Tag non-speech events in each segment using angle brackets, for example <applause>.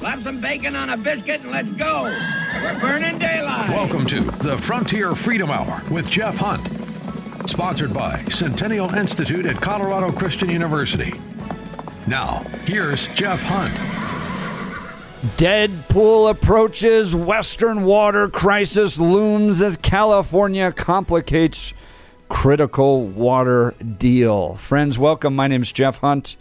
Slap some bacon on a biscuit and let's go. We're burning daylight. Welcome to the Frontier Freedom Hour with Jeff Hunt. Sponsored by Centennial Institute at Colorado Christian University. Now, here's Jeff Hunt. Deadpool approaches, Western water crisis looms as California complicates critical water deal. Friends, welcome. My name is Jeff Hunt.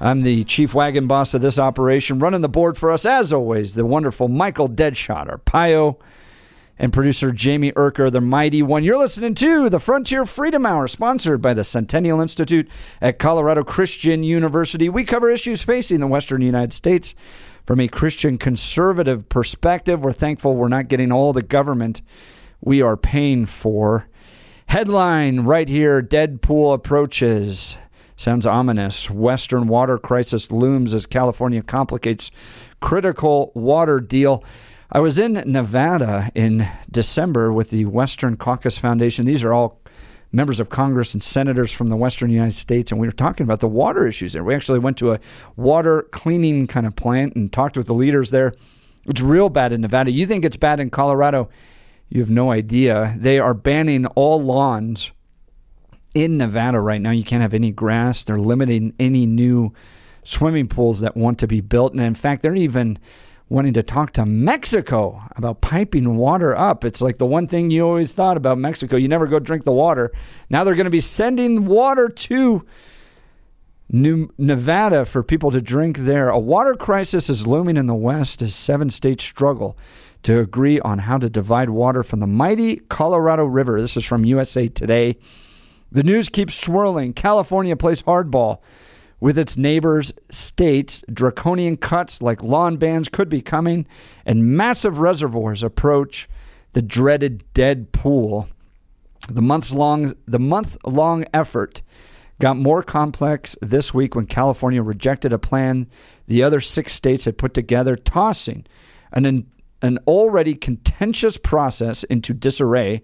I'm the chief wagon boss of this operation. Running the board for us, as always, the wonderful Michael Deadshot, our Pio, and producer Jamie Erker, the mighty one. You're listening to the Frontier Freedom Hour, sponsored by the Centennial Institute at Colorado Christian University. We cover issues facing the Western United States from a Christian conservative perspective. We're thankful we're not getting all the government we are paying for. Headline right here Deadpool approaches. Sounds ominous. Western water crisis looms as California complicates critical water deal. I was in Nevada in December with the Western Caucus Foundation. These are all members of Congress and senators from the Western United States, and we were talking about the water issues there. We actually went to a water cleaning kind of plant and talked with the leaders there. It's real bad in Nevada. You think it's bad in Colorado? You have no idea. They are banning all lawns in Nevada right now. You can't have any grass. They're limiting any new swimming pools that want to be built. And in fact, they're even wanting to talk to Mexico about piping water up. It's like the one thing you always thought about Mexico. You never go drink the water. Now they're going to be sending water to New Nevada for people to drink there. A water crisis is looming in the West as seven states struggle to agree on how to divide water from the mighty Colorado River. This is from USA Today. The news keeps swirling. California plays hardball with its neighbors' states. Draconian cuts like lawn bans could be coming, and massive reservoirs approach the dreaded dead pool. The months long the month long effort got more complex this week when California rejected a plan the other six states had put together, tossing an an already contentious process into disarray.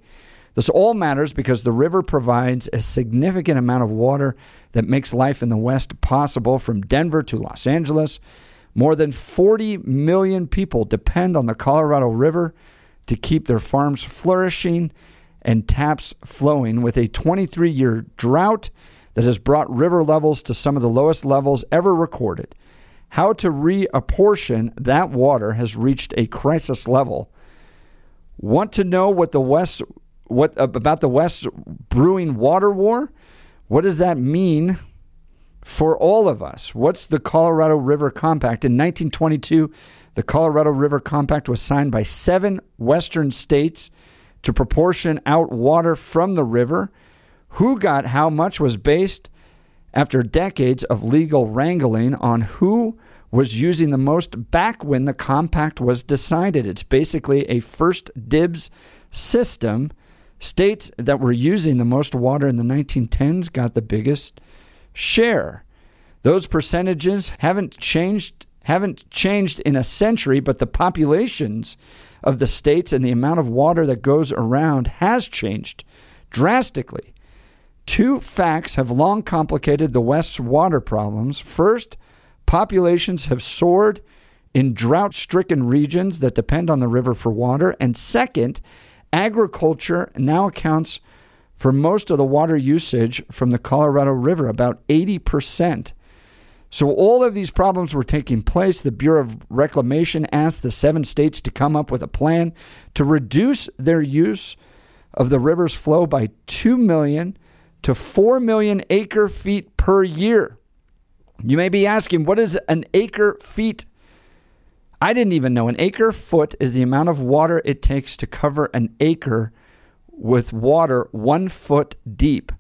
This all matters because the river provides a significant amount of water that makes life in the West possible from Denver to Los Angeles. More than 40 million people depend on the Colorado River to keep their farms flourishing and taps flowing with a 23 year drought that has brought river levels to some of the lowest levels ever recorded. How to reapportion that water has reached a crisis level. Want to know what the West what about the West brewing water war? What does that mean for all of us? What's the Colorado River Compact? In 1922, the Colorado River Compact was signed by seven western states to proportion out water from the river. Who got how much was based after decades of legal wrangling on who was using the most back when the compact was decided. It's basically a first dibs system. States that were using the most water in the 1910s got the biggest share. Those percentages haven't changed haven't changed in a century, but the populations of the states and the amount of water that goes around has changed drastically. Two facts have long complicated the West's water problems. First, populations have soared in drought stricken regions that depend on the river for water. And second, agriculture now accounts for most of the water usage from the Colorado River, about 80%. So, all of these problems were taking place. The Bureau of Reclamation asked the seven states to come up with a plan to reduce their use of the river's flow by 2 million to 4 million acre feet per year. You may be asking, what is an acre feet? I didn't even know. An acre foot is the amount of water it takes to cover an acre with water one foot deep.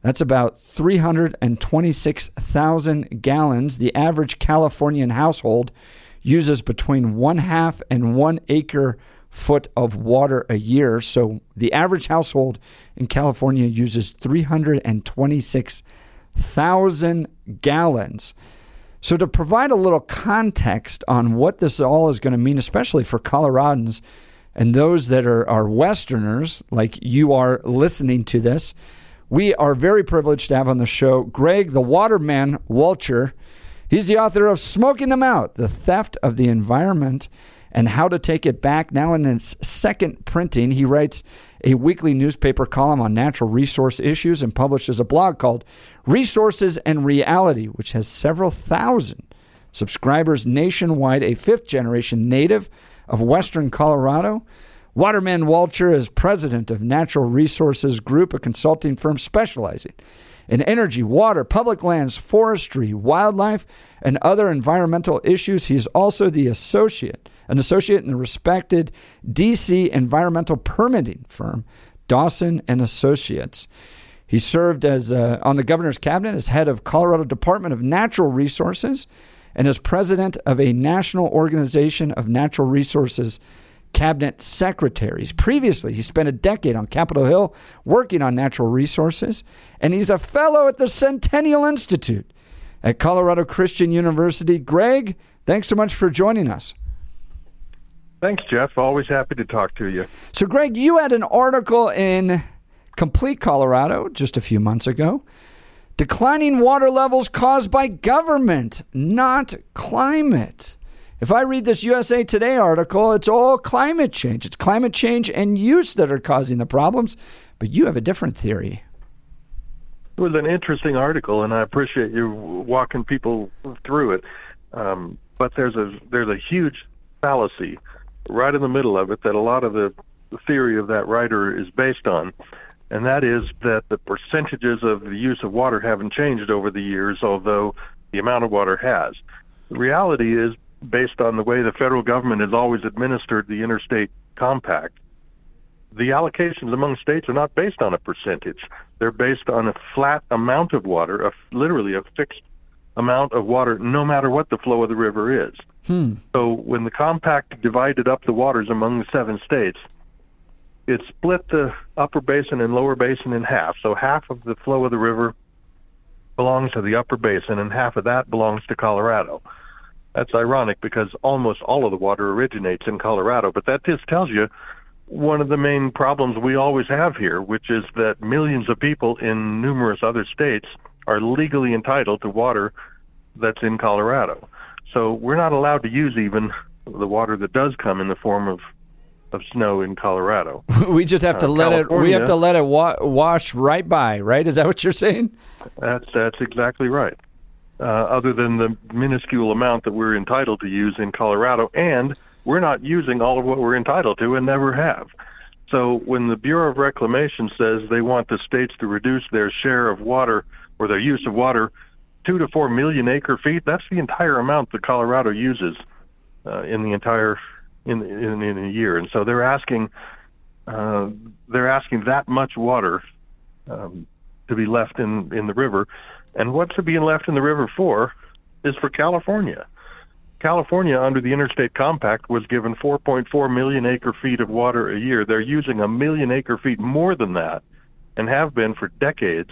That's about 326,000 gallons. The average Californian household uses between one half and one acre foot of water a year. So the average household in California uses 326,000 gallons. So, to provide a little context on what this all is going to mean, especially for Coloradans and those that are, are Westerners, like you are listening to this, we are very privileged to have on the show Greg, the Waterman Walcher. He's the author of Smoking Them Out The Theft of the Environment and How to Take It Back. Now in its second printing, he writes a weekly newspaper column on natural resource issues and publishes a blog called Resources and Reality, which has several thousand subscribers nationwide, a fifth generation native of Western Colorado. Waterman Walcher is president of Natural Resources Group, a consulting firm specializing in energy, water, public lands, forestry, wildlife, and other environmental issues. He's also the associate, an associate in the respected DC environmental permitting firm, Dawson and Associates. He served as uh, on the governor's cabinet as head of Colorado Department of Natural Resources and as president of a national organization of natural resources cabinet secretaries. Previously, he spent a decade on Capitol Hill working on natural resources, and he's a fellow at the Centennial Institute at Colorado Christian University. Greg, thanks so much for joining us. Thanks, Jeff. Always happy to talk to you. So, Greg, you had an article in Complete Colorado just a few months ago. Declining water levels caused by government, not climate. If I read this USA Today article, it's all climate change. It's climate change and use that are causing the problems. But you have a different theory. It was an interesting article, and I appreciate you walking people through it. Um, but there's a there's a huge fallacy right in the middle of it that a lot of the theory of that writer is based on, and that is that the percentages of the use of water haven't changed over the years, although the amount of water has. The reality is based on the way the federal government has always administered the interstate compact, the allocations among states are not based on a percentage. They're based on a flat amount of water, a, literally a fixed amount of water, no matter what the flow of the river is. Hmm. So when the compact divided up the waters among the seven states, it split the upper basin and lower basin in half. So half of the flow of the river belongs to the upper basin, and half of that belongs to Colorado. That's ironic because almost all of the water originates in Colorado, but that just tells you one of the main problems we always have here, which is that millions of people in numerous other states are legally entitled to water that's in Colorado. So we're not allowed to use even the water that does come in the form of of snow in Colorado. <laughs> we just have to Uh, let it. We have to let it wa- wash right by. Right? Is that what you're saying? That's that's exactly right. Uh, other than the minuscule amount that we're entitled to use in Colorado, and we're not using all of what we're entitled to and never have. So when the Bureau of Reclamation says they want the states to reduce their share of water or their use of water two to four million acre feet, that's the entire amount that Colorado uses uh, in the entire in, in in a year. And so they're asking uh, they're asking that much water um, to be left in in the river. And what's it being left in the river for is for California. California, under the Interstate Compact, was given 4.4 million acre feet of water a year. They're using a million acre feet more than that and have been for decades.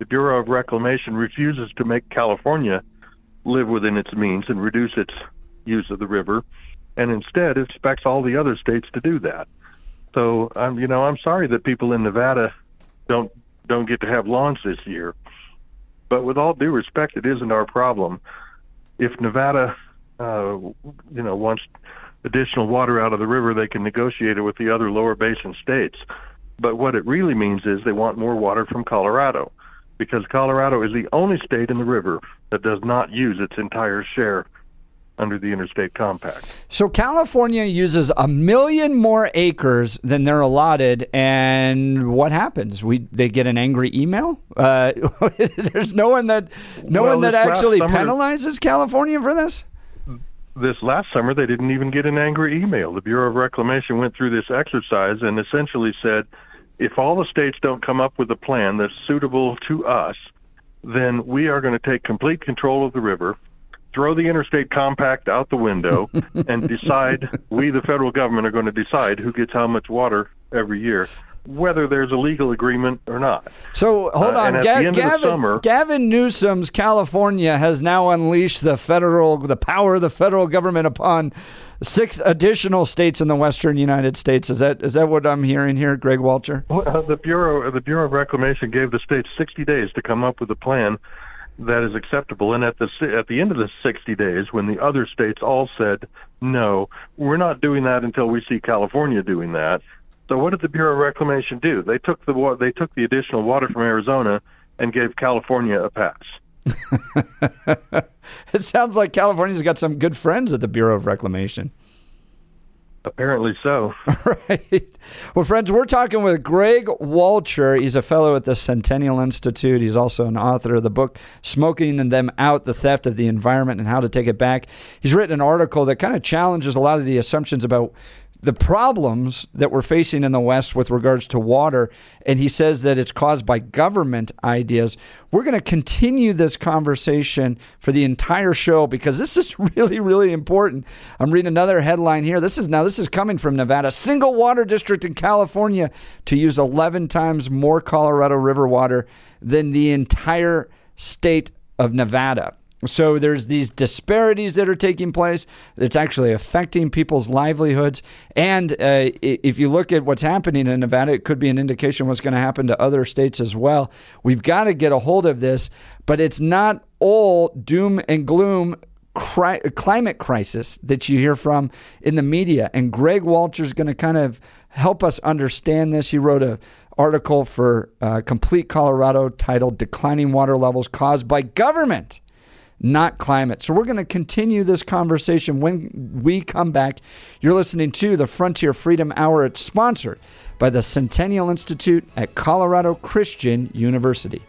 The Bureau of Reclamation refuses to make California live within its means and reduce its use of the river, and instead expects all the other states to do that. So, I'm, you know, I'm sorry that people in Nevada don't don't get to have lawns this year. But with all due respect, it isn't our problem. If Nevada, uh, you know, wants additional water out of the river, they can negotiate it with the other lower basin states. But what it really means is they want more water from Colorado, because Colorado is the only state in the river that does not use its entire share under the Interstate Compact. So California uses a million more acres than they're allotted, and what happens? We they get an angry email. Uh, <laughs> there's no one that no Well, one that actually summer- penalizes California for this. this last summer they didn't even get an angry email. The Bureau of Reclamation went through this exercise and essentially said, if all the states don't come up with a plan that's suitable to us, then we are going to take complete control of the river, throw the interstate compact out the window, <laughs> and decide we, the federal government, are going to decide who gets how much water every year, whether there's a legal agreement or not. So hold Uh, on, at Ga- the end of the Gavin. summer- Gavin Newsom's California has now unleashed the federal, the power of the federal government upon six additional states in the western United States. Is that is that what I'm hearing here, Greg Walcher? Well, uh, the bureau, the Bureau of Reclamation gave the states 60 days to come up with a plan. that is acceptable. And at the at the end of the 60 days, when the other states all said no, we're not doing that until we see California doing that. So what did the Bureau of Reclamation do? They took the they took the additional water from Arizona and gave California a pass. <laughs> it sounds like California's got some good friends at the Bureau of Reclamation. Apparently so. <laughs> right. Well, friends, we're talking with Greg Walcher. He's a fellow at the Centennial Institute. He's also an author of the book Smoking Them Out The Theft of the Environment and How to Take It Back. He's written an article that kind of challenges a lot of the assumptions about the problems that we're facing in the West with regards to water, and he says that it's caused by government ideas. We're going to continue this conversation for the entire show because this is <laughs> really, really important. I'm reading another headline here. This is now this is coming from Nevada. Single water district in California to use 11 times more Colorado River water than the entire state of Nevada. So there's these disparities that are taking place. It's actually affecting people's livelihoods. And uh, if you look at what's happening in Nevada, it could be an indication what's going to happen to other states as well. We've got to get a hold of this, but it's not all doom and gloom cri- climate crisis that you hear from in the media. And Greg Walcher is going to kind of help us understand this. He wrote a article for uh, Complete Colorado titled "Declining Water Levels Caused by Government." Not climate. So we're going to continue this conversation when we come back. You're listening to the Frontier Freedom Hour. It's sponsored by the Centennial Institute at Colorado Christian University.